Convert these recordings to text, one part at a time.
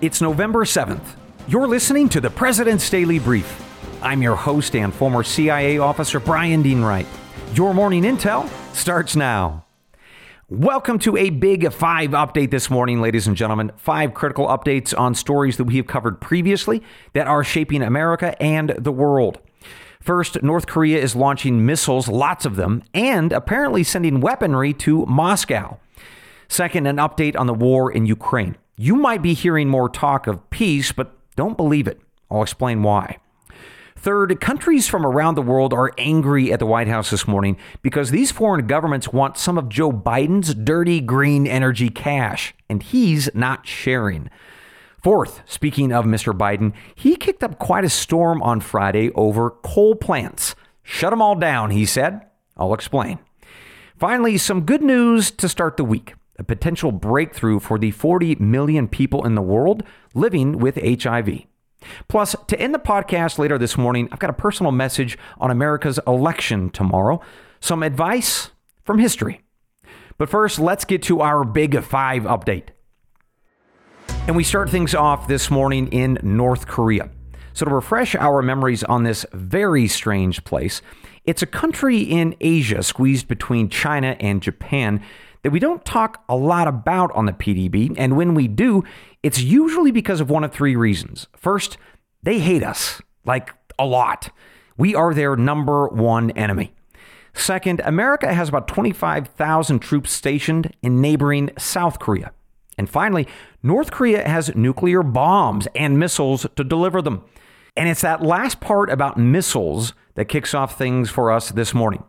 It's November 7th. You're listening to the President's Daily Brief. I'm your host and former CIA officer Brian Dean Wright. Your morning intel starts now. Welcome to a Big Five update this morning, ladies and gentlemen. Five critical updates on stories that we have covered previously that are shaping America and the world. First, North Korea is launching missiles, lots of them, and apparently sending weaponry to Moscow. Second, an update on the war in Ukraine. You might be hearing more talk of peace, but don't believe it. I'll explain why. Third, countries from around the world are angry at the White House this morning because these foreign governments want some of Joe Biden's dirty green energy cash, and he's not sharing. Fourth, speaking of Mr. Biden, he kicked up quite a storm on Friday over coal plants. Shut them all down, he said. I'll explain. Finally, some good news to start the week a potential breakthrough for the 40 million people in the world living with HIV. Plus, to end the podcast later this morning, I've got a personal message on America's election tomorrow, some advice from history. But first, let's get to our Big Five update. And we start things off this morning in North Korea. So, to refresh our memories on this very strange place, it's a country in Asia squeezed between China and Japan that we don't talk a lot about on the PDB. And when we do, it's usually because of one of three reasons. First, they hate us, like a lot. We are their number one enemy. Second, America has about 25,000 troops stationed in neighboring South Korea. And finally, North Korea has nuclear bombs and missiles to deliver them. And it's that last part about missiles that kicks off things for us this morning.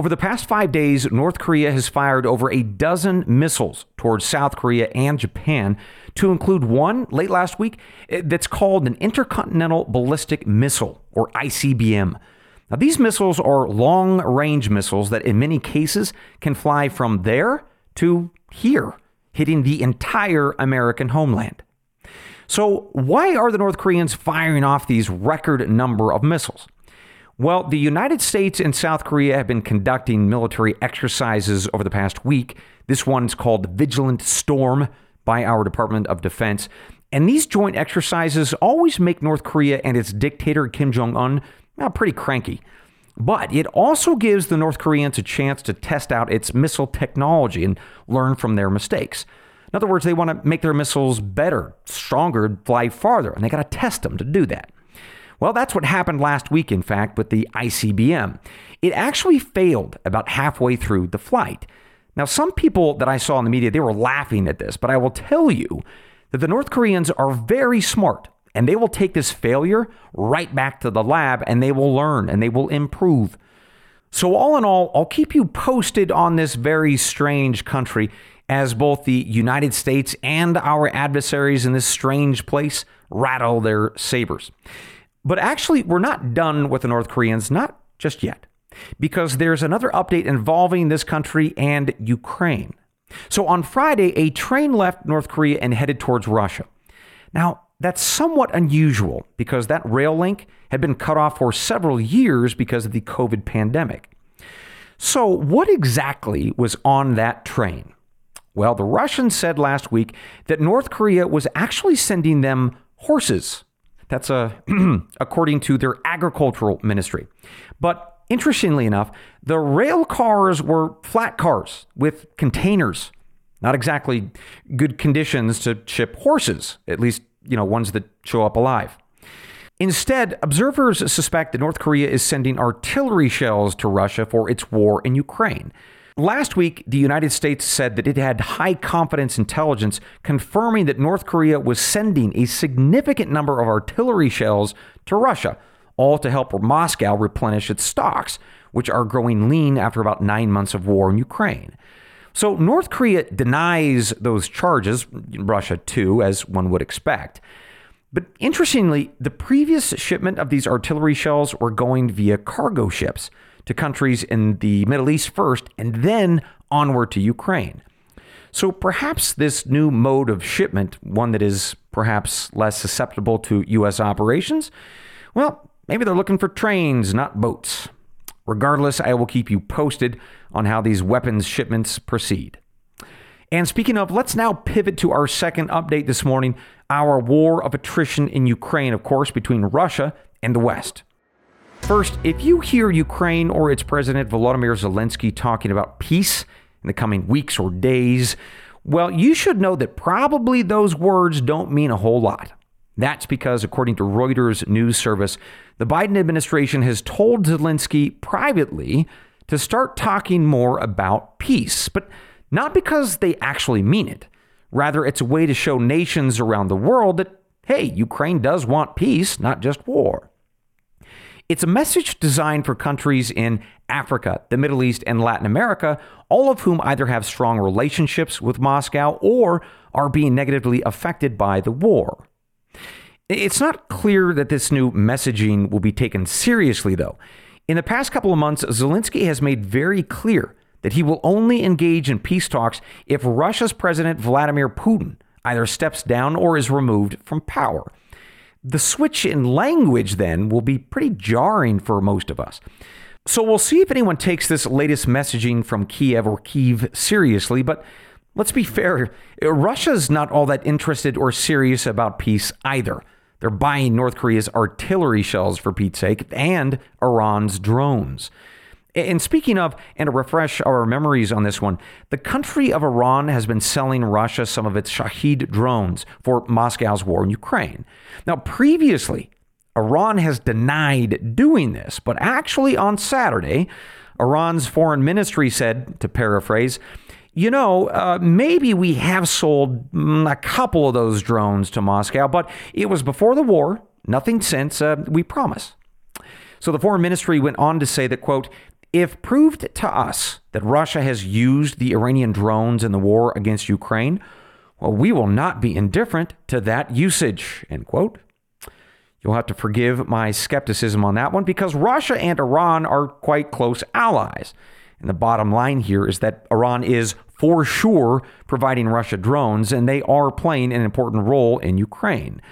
Over the past five days, North Korea has fired over a dozen missiles towards South Korea and Japan, to include one late last week eh, that's called an Intercontinental Ballistic Missile, or ICBM. Now, these missiles are long range missiles that, in many cases, can fly from there to here hitting the entire American homeland. So, why are the North Koreans firing off these record number of missiles? Well, the United States and South Korea have been conducting military exercises over the past week. This one's called Vigilant Storm by our Department of Defense. And these joint exercises always make North Korea and its dictator Kim Jong un well, uh, pretty cranky. But it also gives the North Koreans a chance to test out its missile technology and learn from their mistakes. In other words, they want to make their missiles better, stronger, fly farther, and they got to test them to do that. Well, that's what happened last week, in fact, with the ICBM. It actually failed about halfway through the flight. Now, some people that I saw in the media, they were laughing at this, but I will tell you that the North Koreans are very smart and they will take this failure right back to the lab and they will learn and they will improve. So, all in all, I'll keep you posted on this very strange country as both the United States and our adversaries in this strange place rattle their sabers. But actually, we're not done with the North Koreans, not just yet, because there's another update involving this country and Ukraine. So, on Friday, a train left North Korea and headed towards Russia. Now, that's somewhat unusual because that rail link had been cut off for several years because of the COVID pandemic. So, what exactly was on that train? Well, the Russians said last week that North Korea was actually sending them horses. That's uh, a, according to their agricultural ministry. But interestingly enough, the rail cars were flat cars with containers. Not exactly good conditions to ship horses, at least you know, ones that show up alive. Instead, observers suspect that North Korea is sending artillery shells to Russia for its war in Ukraine. Last week, the United States said that it had high confidence intelligence confirming that North Korea was sending a significant number of artillery shells to Russia, all to help Moscow replenish its stocks, which are growing lean after about nine months of war in Ukraine. So North Korea denies those charges, Russia too, as one would expect. But interestingly, the previous shipment of these artillery shells were going via cargo ships to countries in the Middle East first and then onward to Ukraine. So perhaps this new mode of shipment, one that is perhaps less susceptible to U.S. operations, well, maybe they're looking for trains, not boats. Regardless, I will keep you posted on how these weapons shipments proceed. And speaking of, let's now pivot to our second update this morning our war of attrition in Ukraine, of course, between Russia and the West. First, if you hear Ukraine or its president Volodymyr Zelensky talking about peace in the coming weeks or days, well, you should know that probably those words don't mean a whole lot. That's because, according to Reuters news service, the Biden administration has told Zelensky privately to start talking more about peace, but not because they actually mean it. Rather, it's a way to show nations around the world that, hey, Ukraine does want peace, not just war. It's a message designed for countries in Africa, the Middle East, and Latin America, all of whom either have strong relationships with Moscow or are being negatively affected by the war. It's not clear that this new messaging will be taken seriously, though. In the past couple of months, Zelensky has made very clear that he will only engage in peace talks if Russia's President Vladimir Putin either steps down or is removed from power. The switch in language then will be pretty jarring for most of us. So we'll see if anyone takes this latest messaging from Kiev or Kiev seriously, but let's be fair, Russia's not all that interested or serious about peace either. They're buying North Korea's artillery shells, for Pete's sake, and Iran's drones. And speaking of, and to refresh our memories on this one, the country of Iran has been selling Russia some of its Shahed drones for Moscow's war in Ukraine. Now, previously, Iran has denied doing this, but actually on Saturday, Iran's foreign ministry said, to paraphrase, you know, uh, maybe we have sold mm, a couple of those drones to Moscow, but it was before the war, nothing since, uh, we promise. So the foreign ministry went on to say that, quote, if proved to us that Russia has used the Iranian drones in the war against Ukraine, well, we will not be indifferent to that usage, end quote. You'll have to forgive my skepticism on that one because Russia and Iran are quite close allies. And the bottom line here is that Iran is for sure providing Russia drones, and they are playing an important role in Ukraine.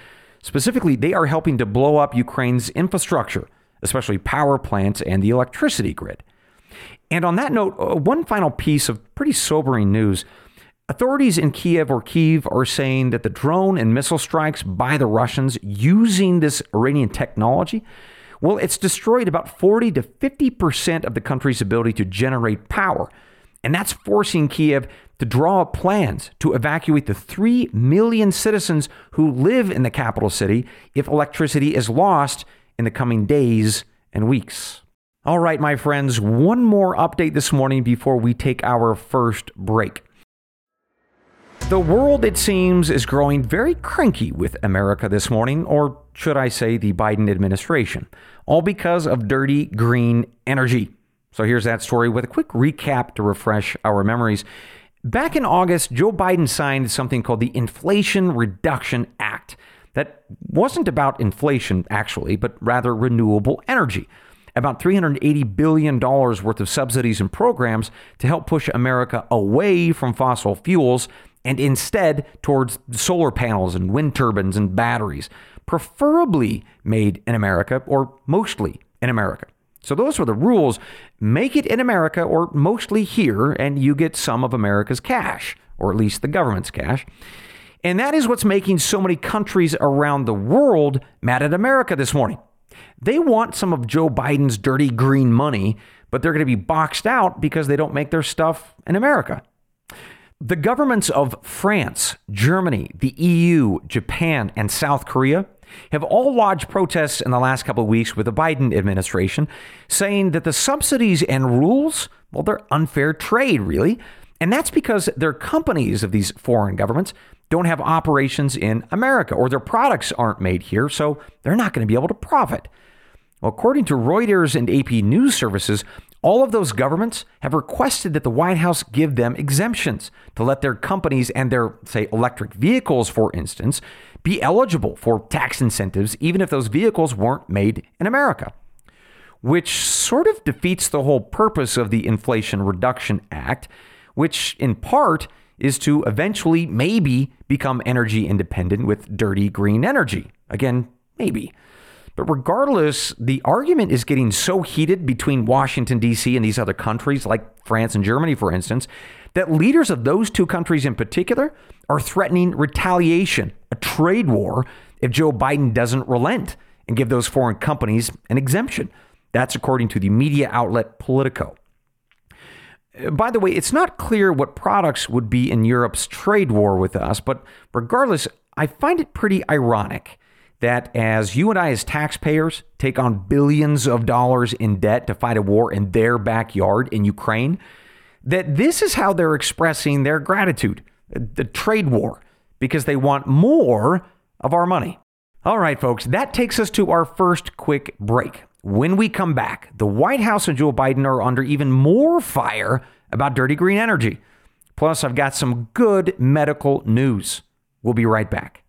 Specifically, they are helping to blow up Ukraine's infrastructure, especially power plants and the electricity grid. And on that note, uh, one final piece of pretty sobering news. Authorities in Kiev or Kiev are saying that the drone and missile strikes by the Russians using this Iranian technology well, it's destroyed about 40 to 50% of the country's ability to generate power. And that's forcing Kiev to draw up plans to evacuate the 3 million citizens who live in the capital city if electricity is lost in the coming days and weeks. All right, my friends, one more update this morning before we take our first break. The world, it seems, is growing very cranky with America this morning, or should I say the Biden administration, all because of dirty green energy. So here's that story with a quick recap to refresh our memories. Back in August, Joe Biden signed something called the Inflation Reduction Act. That wasn't about inflation, actually, but rather renewable energy. About $380 billion worth of subsidies and programs to help push America away from fossil fuels and instead towards solar panels and wind turbines and batteries, preferably made in America or mostly in America. So those were the rules. Make it in America or mostly here, and you get some of America's cash, or at least the government's cash. And that is what's making so many countries around the world mad at America this morning. They want some of Joe Biden's dirty green money, but they're going to be boxed out because they don't make their stuff in America. The governments of France, Germany, the EU, Japan, and South Korea have all lodged protests in the last couple of weeks with the Biden administration, saying that the subsidies and rules, well, they're unfair trade, really. And that's because their companies of these foreign governments don't have operations in America or their products aren't made here, so they're not going to be able to profit. Well, according to Reuters and AP News Services, all of those governments have requested that the White House give them exemptions to let their companies and their, say, electric vehicles, for instance, be eligible for tax incentives, even if those vehicles weren't made in America. Which sort of defeats the whole purpose of the Inflation Reduction Act, which in part is to eventually maybe become energy independent with dirty green energy. Again, maybe. But regardless, the argument is getting so heated between Washington, D.C. and these other countries, like France and Germany, for instance, that leaders of those two countries in particular are threatening retaliation, a trade war, if Joe Biden doesn't relent and give those foreign companies an exemption. That's according to the media outlet Politico. By the way, it's not clear what products would be in Europe's trade war with us, but regardless, I find it pretty ironic that as you and I, as taxpayers, take on billions of dollars in debt to fight a war in their backyard in Ukraine, that this is how they're expressing their gratitude the trade war, because they want more of our money. All right, folks, that takes us to our first quick break. When we come back, the White House and Joe Biden are under even more fire about dirty green energy. Plus, I've got some good medical news. We'll be right back.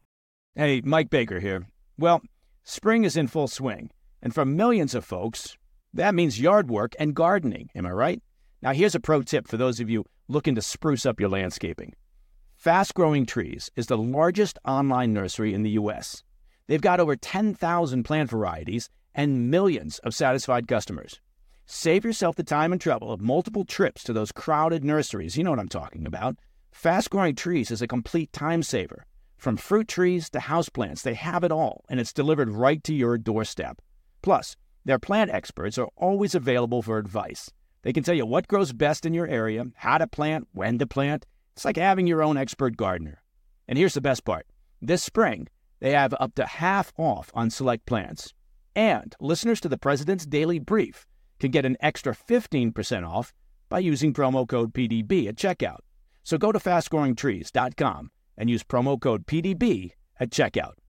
Hey, Mike Baker here. Well, spring is in full swing, and for millions of folks, that means yard work and gardening. Am I right? Now, here's a pro tip for those of you looking to spruce up your landscaping. Fast Growing Trees is the largest online nursery in the U.S. They've got over 10,000 plant varieties and millions of satisfied customers. Save yourself the time and trouble of multiple trips to those crowded nurseries. You know what I'm talking about. Fast Growing Trees is a complete time saver. From fruit trees to houseplants, they have it all, and it's delivered right to your doorstep. Plus, their plant experts are always available for advice. They can tell you what grows best in your area, how to plant, when to plant. It's like having your own expert gardener. And here's the best part this spring, they have up to half off on select plants. And listeners to the President's Daily Brief can get an extra 15% off by using promo code PDB at checkout. So go to fastgrowingtrees.com and use promo code PDB at checkout.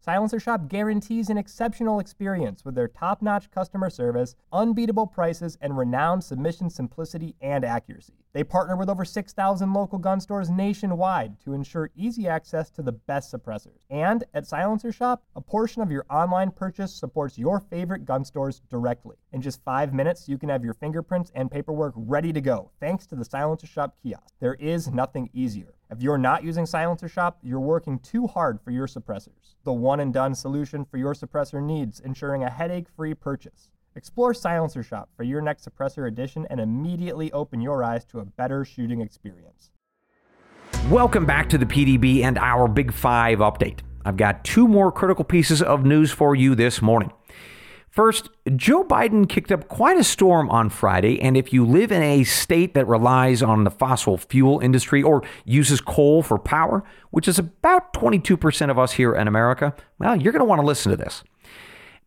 Silencer Shop guarantees an exceptional experience with their top notch customer service, unbeatable prices, and renowned submission simplicity and accuracy. They partner with over 6,000 local gun stores nationwide to ensure easy access to the best suppressors. And at Silencer Shop, a portion of your online purchase supports your favorite gun stores directly. In just five minutes, you can have your fingerprints and paperwork ready to go thanks to the Silencer Shop kiosk. There is nothing easier. If you're not using Silencer Shop, you're working too hard for your suppressors. The one and done solution for your suppressor needs, ensuring a headache free purchase. Explore Silencer Shop for your next suppressor edition and immediately open your eyes to a better shooting experience. Welcome back to the PDB and our Big Five update. I've got two more critical pieces of news for you this morning. First, Joe Biden kicked up quite a storm on Friday, and if you live in a state that relies on the fossil fuel industry or uses coal for power, which is about 22% of us here in America, well, you're going to want to listen to this.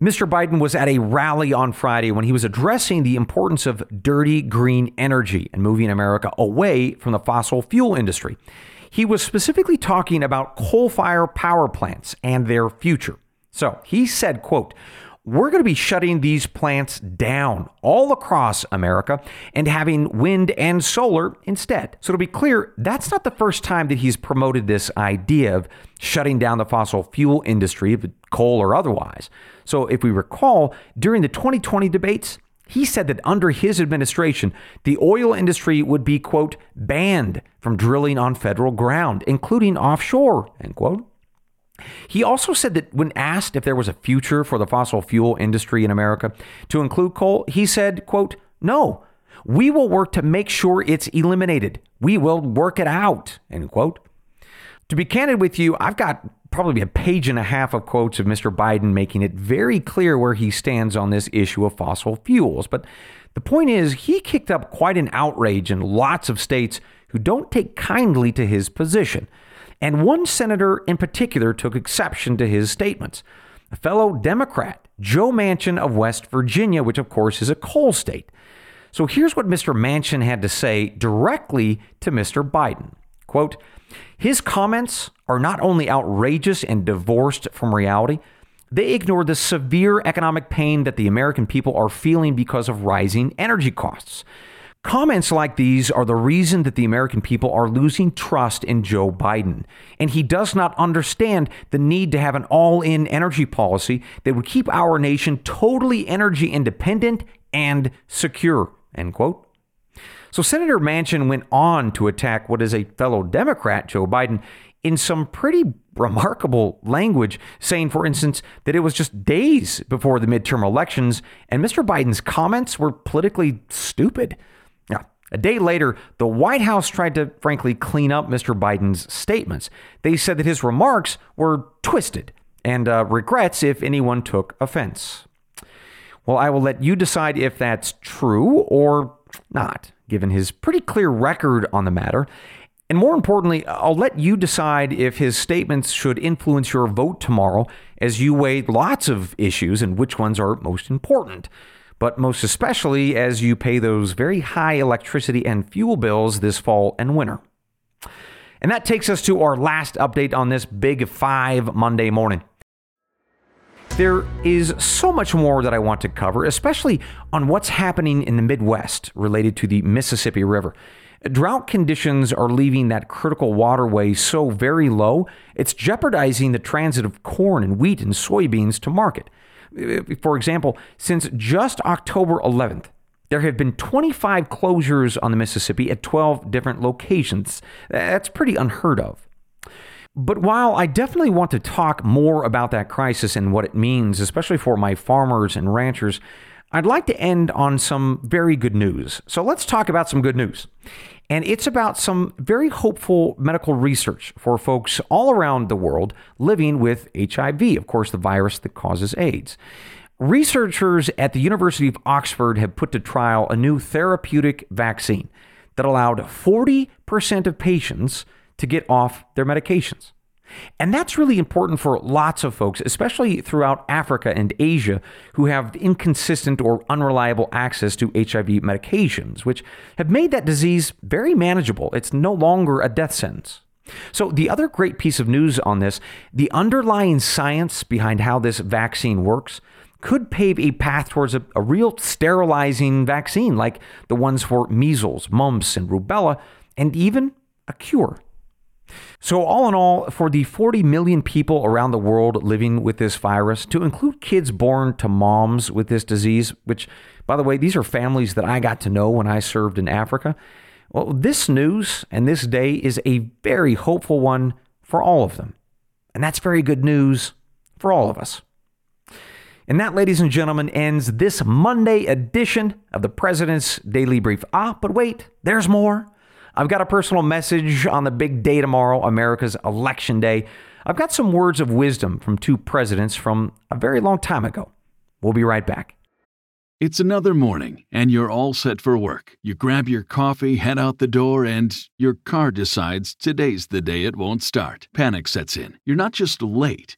Mr. Biden was at a rally on Friday when he was addressing the importance of dirty green energy and moving America away from the fossil fuel industry. He was specifically talking about coal-fired power plants and their future. So he said, quote, we're going to be shutting these plants down all across America and having wind and solar instead. So to be clear, that's not the first time that he's promoted this idea of shutting down the fossil fuel industry, coal or otherwise. So if we recall, during the 2020 debates, he said that under his administration, the oil industry would be, quote, banned from drilling on federal ground, including offshore, end quote. He also said that when asked if there was a future for the fossil fuel industry in America to include coal, he said, quote, no, we will work to make sure it's eliminated. We will work it out, end quote. To be candid with you, I've got probably a page and a half of quotes of Mr. Biden making it very clear where he stands on this issue of fossil fuels. But the point is, he kicked up quite an outrage in lots of states who don't take kindly to his position. And one senator in particular took exception to his statements. A fellow Democrat, Joe Manchin of West Virginia, which of course is a coal state. So here's what Mr. Manchin had to say directly to Mr. Biden. Quote, his comments are not only outrageous and divorced from reality, they ignore the severe economic pain that the American people are feeling because of rising energy costs. Comments like these are the reason that the American people are losing trust in Joe Biden. And he does not understand the need to have an all in energy policy that would keep our nation totally energy independent and secure, end quote. So Senator Manchin went on to attack what is a fellow Democrat, Joe Biden, in some pretty remarkable language, saying, for instance, that it was just days before the midterm elections and Mr. Biden's comments were politically stupid. A day later, the White House tried to frankly clean up Mr. Biden's statements. They said that his remarks were twisted and uh, regrets if anyone took offense. Well, I will let you decide if that's true or not, given his pretty clear record on the matter. And more importantly, I'll let you decide if his statements should influence your vote tomorrow as you weigh lots of issues and which ones are most important. But most especially as you pay those very high electricity and fuel bills this fall and winter. And that takes us to our last update on this Big Five Monday morning. There is so much more that I want to cover, especially on what's happening in the Midwest related to the Mississippi River. Drought conditions are leaving that critical waterway so very low, it's jeopardizing the transit of corn and wheat and soybeans to market. Uh, for example, since just October 11th, there have been 25 closures on the Mississippi at 12 different locations. Uh, that's pretty unheard of. But while I definitely want to talk more about that crisis and what it means, especially for my farmers and ranchers, I'd like to end on some very good news. So let's talk about some good news. And it's about some very hopeful medical research for folks all around the world living with HIV, of course, the virus that causes AIDS. Researchers at the University of Oxford have put to trial a new therapeutic vaccine that allowed 40% of patients to get off their medications. And that's really important for lots of folks, especially throughout Africa and Asia, who have inconsistent or unreliable access to HIV medications, which have made that disease very manageable. It's no longer a death sentence. So, the other great piece of news on this the underlying science behind how this vaccine works could pave a path towards a, a real sterilizing vaccine like the ones for measles, mumps, and rubella, and even a cure. So, all in all, for the 40 million people around the world living with this virus, to include kids born to moms with this disease, which, by the way, these are families that I got to know when I served in Africa, well, this news and this day is a very hopeful one for all of them. And that's very good news for all of us. And that, ladies and gentlemen, ends this Monday edition of the President's Daily Brief. Ah, but wait, there's more. I've got a personal message on the big day tomorrow, America's election day. I've got some words of wisdom from two presidents from a very long time ago. We'll be right back. It's another morning, and you're all set for work. You grab your coffee, head out the door, and your car decides today's the day it won't start. Panic sets in. You're not just late,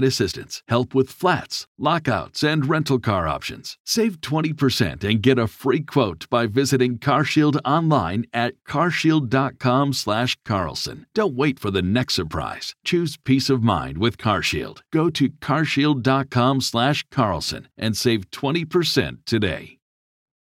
assistance, help with flats, lockouts, and rental car options. Save 20% and get a free quote by visiting CarShield online at carshield.com/carlson. Don't wait for the next surprise. Choose peace of mind with CarShield. Go to carshield.com/carlson and save 20% today.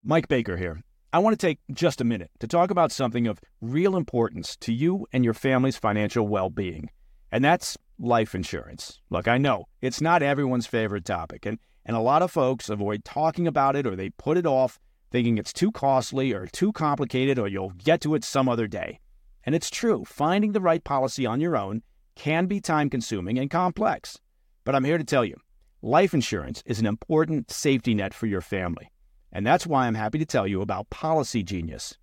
Mike Baker here. I want to take just a minute to talk about something of real importance to you and your family's financial well-being, and that's life insurance. Look, I know it's not everyone's favorite topic, and and a lot of folks avoid talking about it or they put it off thinking it's too costly or too complicated or you'll get to it some other day. And it's true, finding the right policy on your own can be time consuming and complex. But I'm here to tell you life insurance is an important safety net for your family. And that's why I'm happy to tell you about Policy Genius.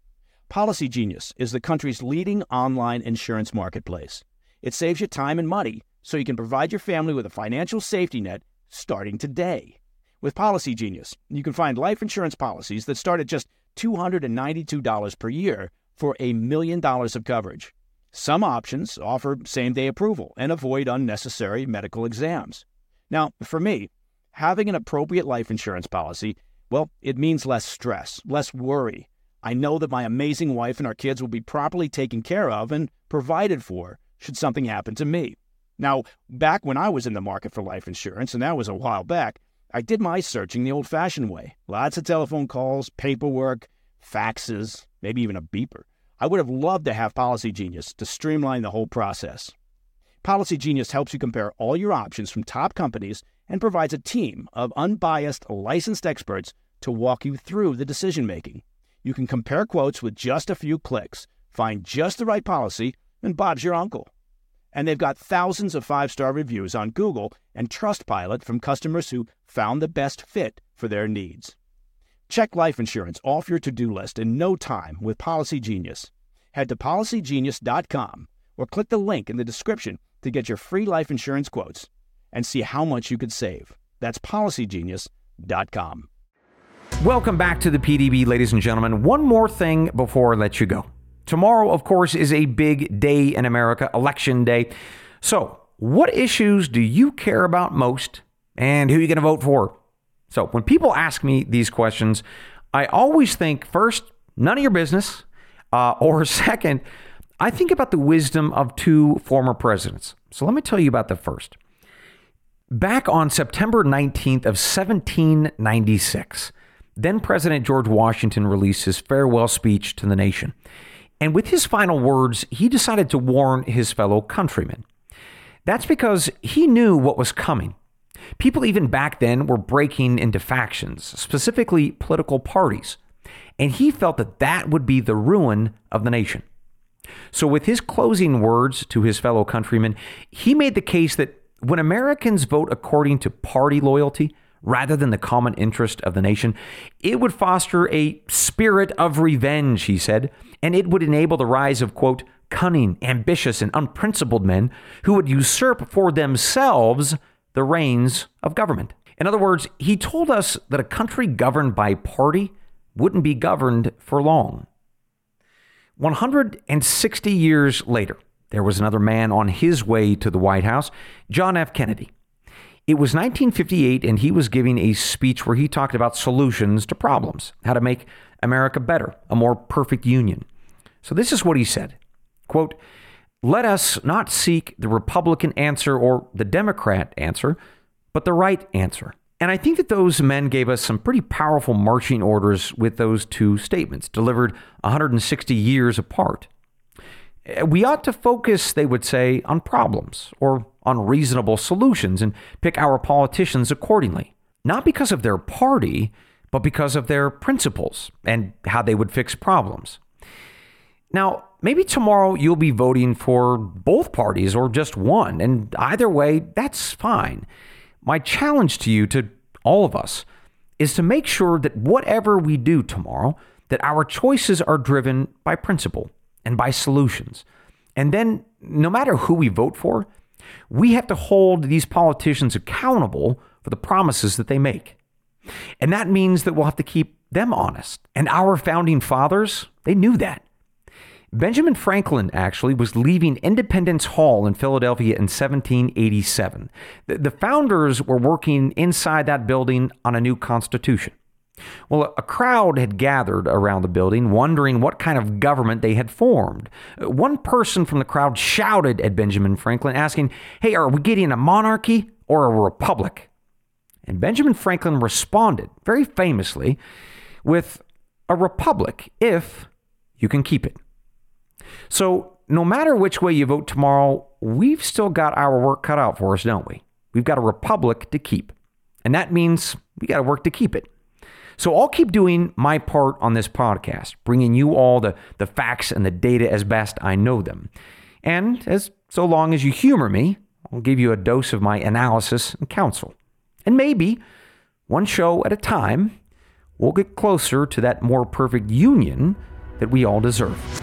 Policy Genius is the country's leading online insurance marketplace. It saves you time and money so you can provide your family with a financial safety net starting today. With Policy Genius, you can find life insurance policies that start at just $292 per year for a million dollars of coverage. Some options offer same day approval and avoid unnecessary medical exams. Now, for me, having an appropriate life insurance policy Well, it means less stress, less worry. I know that my amazing wife and our kids will be properly taken care of and provided for should something happen to me. Now, back when I was in the market for life insurance, and that was a while back, I did my searching the old fashioned way. Lots of telephone calls, paperwork, faxes, maybe even a beeper. I would have loved to have Policy Genius to streamline the whole process. Policy Genius helps you compare all your options from top companies and provides a team of unbiased, licensed experts to walk you through the decision making. You can compare quotes with just a few clicks, find just the right policy, and Bob's your uncle. And they've got thousands of five star reviews on Google and Trustpilot from customers who found the best fit for their needs. Check life insurance off your to do list in no time with Policy Genius. Head to policygenius.com or click the link in the description to get your free life insurance quotes and see how much you could save. That's policygenius.com. Welcome back to the PDB, ladies and gentlemen. One more thing before I let you go. Tomorrow, of course, is a big day in America, Election Day. So, what issues do you care about most and who are you going to vote for? So, when people ask me these questions, I always think first, none of your business, uh, or second, I think about the wisdom of two former presidents. So, let me tell you about the first. Back on September 19th of 1796, then President George Washington released his farewell speech to the nation. And with his final words, he decided to warn his fellow countrymen. That's because he knew what was coming. People even back then were breaking into factions, specifically political parties. And he felt that that would be the ruin of the nation. So, with his closing words to his fellow countrymen, he made the case that when Americans vote according to party loyalty rather than the common interest of the nation, it would foster a spirit of revenge, he said, and it would enable the rise of, quote, cunning, ambitious, and unprincipled men who would usurp for themselves the reins of government. In other words, he told us that a country governed by party wouldn't be governed for long. 160 years later, there was another man on his way to the White House, John F. Kennedy. It was 1958, and he was giving a speech where he talked about solutions to problems, how to make America better, a more perfect union. So this is what he said quote, Let us not seek the Republican answer or the Democrat answer, but the right answer. And I think that those men gave us some pretty powerful marching orders with those two statements, delivered 160 years apart. We ought to focus, they would say, on problems or on reasonable solutions and pick our politicians accordingly, not because of their party, but because of their principles and how they would fix problems. Now, maybe tomorrow you'll be voting for both parties or just one, and either way, that's fine. My challenge to you, to all of us, is to make sure that whatever we do tomorrow, that our choices are driven by principle and by solutions. And then, no matter who we vote for, we have to hold these politicians accountable for the promises that they make. And that means that we'll have to keep them honest. And our founding fathers, they knew that. Benjamin Franklin actually was leaving Independence Hall in Philadelphia in 1787. The founders were working inside that building on a new constitution. Well, a crowd had gathered around the building, wondering what kind of government they had formed. One person from the crowd shouted at Benjamin Franklin, asking, Hey, are we getting a monarchy or a republic? And Benjamin Franklin responded very famously with, A republic, if you can keep it. So, no matter which way you vote tomorrow, we've still got our work cut out for us, don't we? We've got a republic to keep. And that means we got to work to keep it. So I'll keep doing my part on this podcast, bringing you all the, the facts and the data as best I know them. And as so long as you humor me, I'll give you a dose of my analysis and counsel. And maybe one show at a time, we'll get closer to that more perfect union that we all deserve.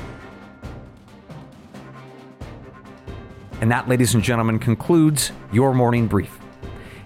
And that, ladies and gentlemen, concludes your morning brief.